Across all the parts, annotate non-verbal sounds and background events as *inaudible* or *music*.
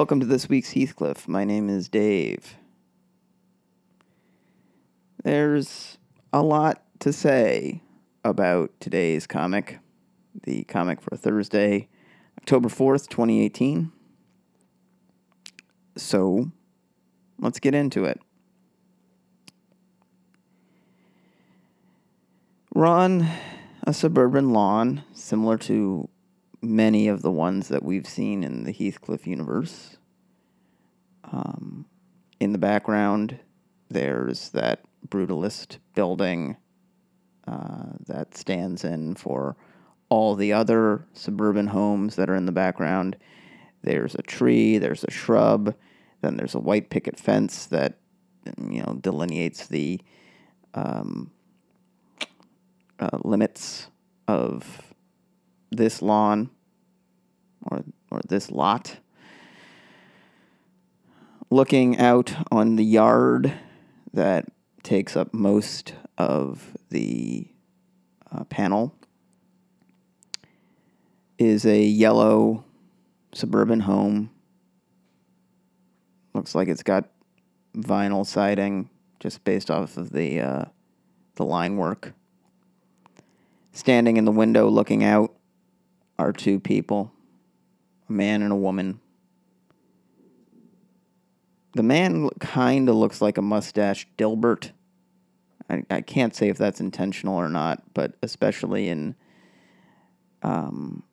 Welcome to this week's Heathcliff. My name is Dave. There's a lot to say about today's comic, the comic for Thursday, October 4th, 2018. So, let's get into it. On a suburban lawn, similar to many of the ones that we've seen in the Heathcliff universe. In the background, there's that brutalist building uh, that stands in for all the other suburban homes that are in the background. There's a tree, there's a shrub, then there's a white picket fence that you know delineates the um, uh, limits of this lawn or or this lot. Looking out on the yard that takes up most of the uh, panel is a yellow suburban home. Looks like it's got vinyl siding just based off of the uh, the line work. Standing in the window looking out are two people, a man and a woman. The man kind of looks like a mustache Dilbert. I, I can't say if that's intentional or not, but especially in um,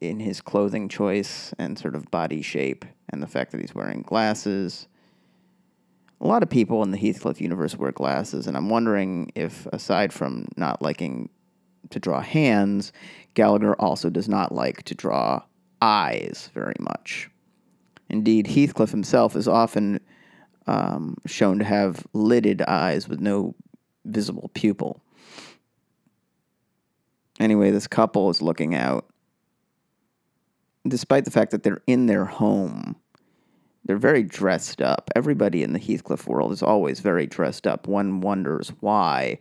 in his clothing choice and sort of body shape and the fact that he's wearing glasses. A lot of people in the Heathcliff universe wear glasses, and I'm wondering if, aside from not liking to draw hands, Gallagher also does not like to draw eyes very much. Indeed, Heathcliff himself is often um, shown to have lidded eyes with no visible pupil. Anyway, this couple is looking out. Despite the fact that they're in their home, they're very dressed up. Everybody in the Heathcliff world is always very dressed up. One wonders why.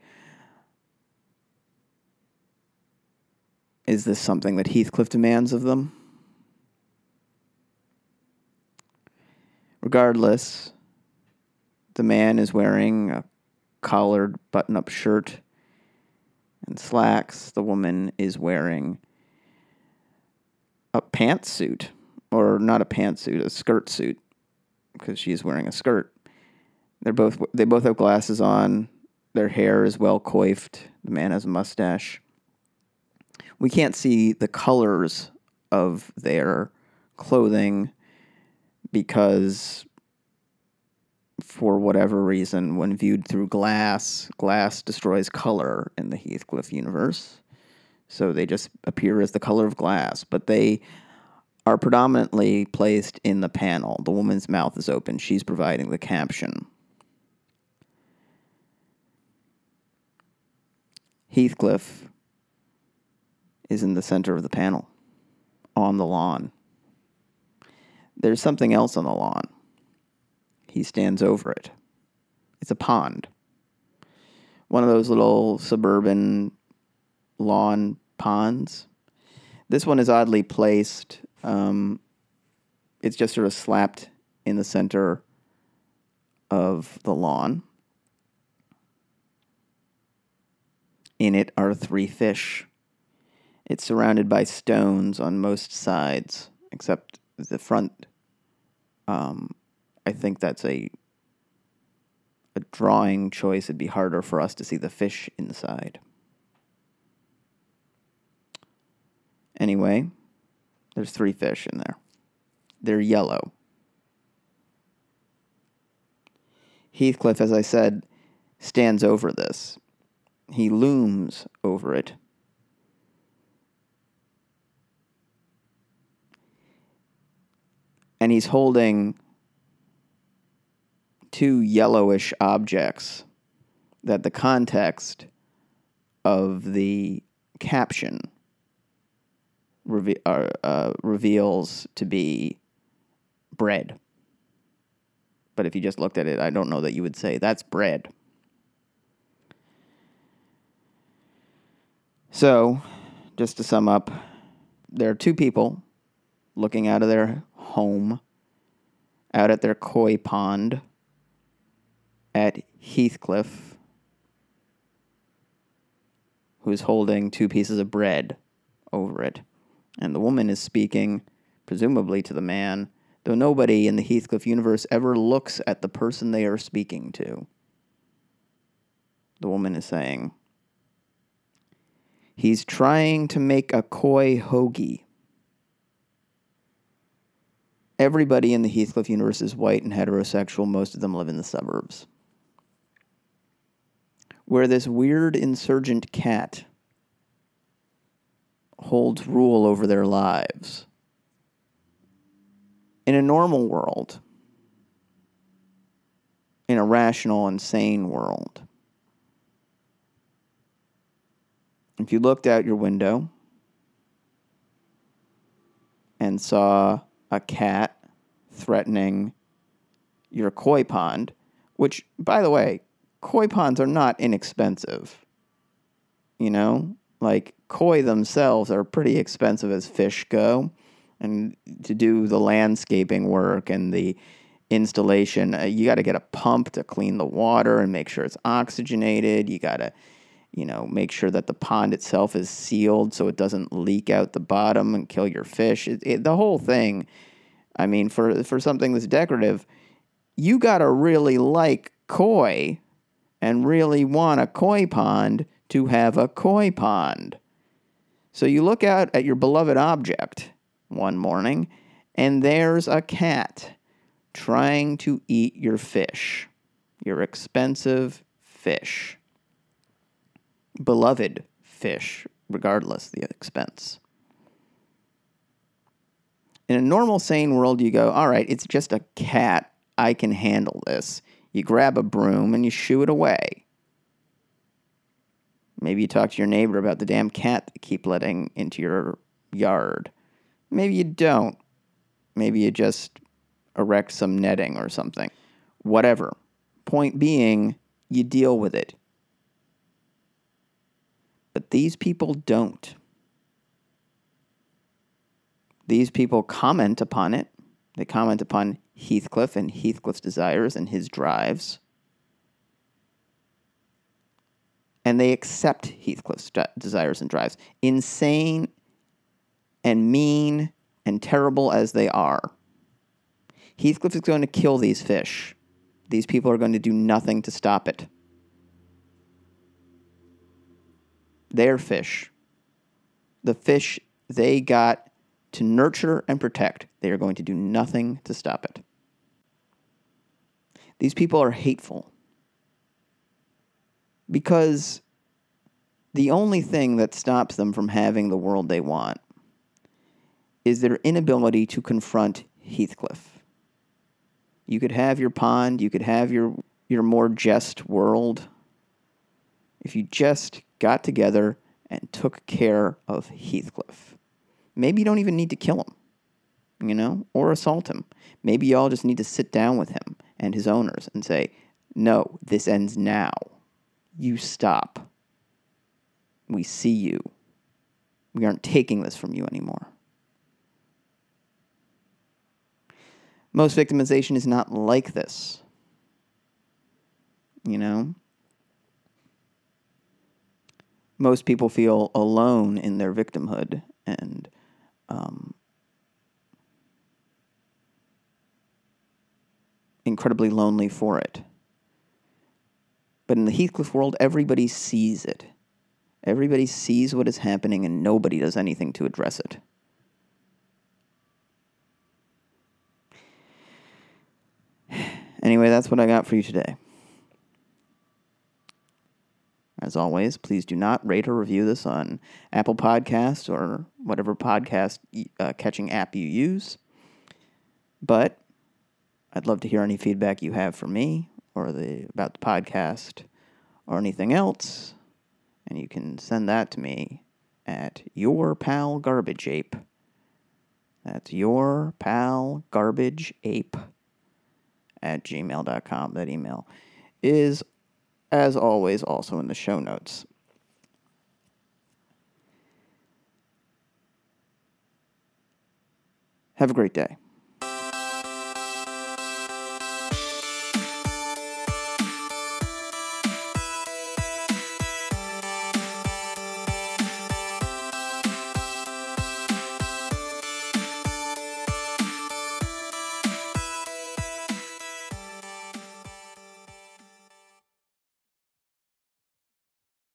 Is this something that Heathcliff demands of them? Regardless, the man is wearing a collared button up shirt and slacks. The woman is wearing a pantsuit, or not a pantsuit, a skirt suit, because she's wearing a skirt. They're both they both have glasses on. Their hair is well coiffed. The man has a mustache. We can't see the colors of their clothing because for whatever reason, when viewed through glass, glass destroys color in the Heathcliff universe. So they just appear as the color of glass, but they are predominantly placed in the panel. The woman's mouth is open, she's providing the caption. Heathcliff is in the center of the panel, on the lawn. There's something else on the lawn. He stands over it. It's a pond. One of those little suburban lawn ponds. This one is oddly placed. Um, it's just sort of slapped in the center of the lawn. In it are three fish. It's surrounded by stones on most sides, except the front. Um, I think that's a a drawing choice. It'd be harder for us to see the fish inside. Anyway, there's three fish in there. They're yellow. Heathcliff, as I said, stands over this. He looms over it. And he's holding two yellowish objects that the context of the caption reve- uh, uh, reveals to be bread. But if you just looked at it, I don't know that you would say that's bread. So, just to sum up, there are two people looking out of their home out at their koi pond at Heathcliff, who's holding two pieces of bread over it. And the woman is speaking, presumably to the man, though nobody in the Heathcliff universe ever looks at the person they are speaking to. The woman is saying, He's trying to make a koi hoagie. Everybody in the Heathcliff universe is white and heterosexual. Most of them live in the suburbs. Where this weird insurgent cat holds rule over their lives. In a normal world, in a rational and sane world, if you looked out your window and saw a cat threatening your koi pond, which, by the way, koi ponds are not inexpensive. You know, like koi themselves are pretty expensive as fish go. And to do the landscaping work and the installation, uh, you got to get a pump to clean the water and make sure it's oxygenated. You got to you know, make sure that the pond itself is sealed so it doesn't leak out the bottom and kill your fish. It, it, the whole thing. I mean, for for something that's decorative, you gotta really like koi, and really want a koi pond to have a koi pond. So you look out at your beloved object one morning, and there's a cat trying to eat your fish, your expensive fish beloved fish, regardless the expense. In a normal, sane world, you go, all right, it's just a cat. I can handle this. You grab a broom and you shoo it away. Maybe you talk to your neighbor about the damn cat that keep letting into your yard. Maybe you don't. Maybe you just erect some netting or something. Whatever. Point being, you deal with it. But these people don't. These people comment upon it. They comment upon Heathcliff and Heathcliff's desires and his drives. And they accept Heathcliff's desires and drives, insane and mean and terrible as they are. Heathcliff is going to kill these fish. These people are going to do nothing to stop it. Their fish, the fish they got to nurture and protect, they are going to do nothing to stop it. These people are hateful because the only thing that stops them from having the world they want is their inability to confront Heathcliff. You could have your pond, you could have your, your more just world. If you just got together and took care of Heathcliff. Maybe you don't even need to kill him, you know, or assault him. Maybe y'all just need to sit down with him and his owners and say, no, this ends now. You stop. We see you. We aren't taking this from you anymore. Most victimization is not like this. You know? Most people feel alone in their victimhood and um, incredibly lonely for it. But in the Heathcliff world, everybody sees it. Everybody sees what is happening and nobody does anything to address it. *sighs* Anyway, that's what I got for you today. As always, please do not rate or review this on Apple Podcasts or whatever podcast uh, catching app you use. But I'd love to hear any feedback you have for me or the about the podcast or anything else, and you can send that to me at your pal garbage ape. That's your pal garbage ape at gmail.com. That email is as always, also in the show notes. Have a great day.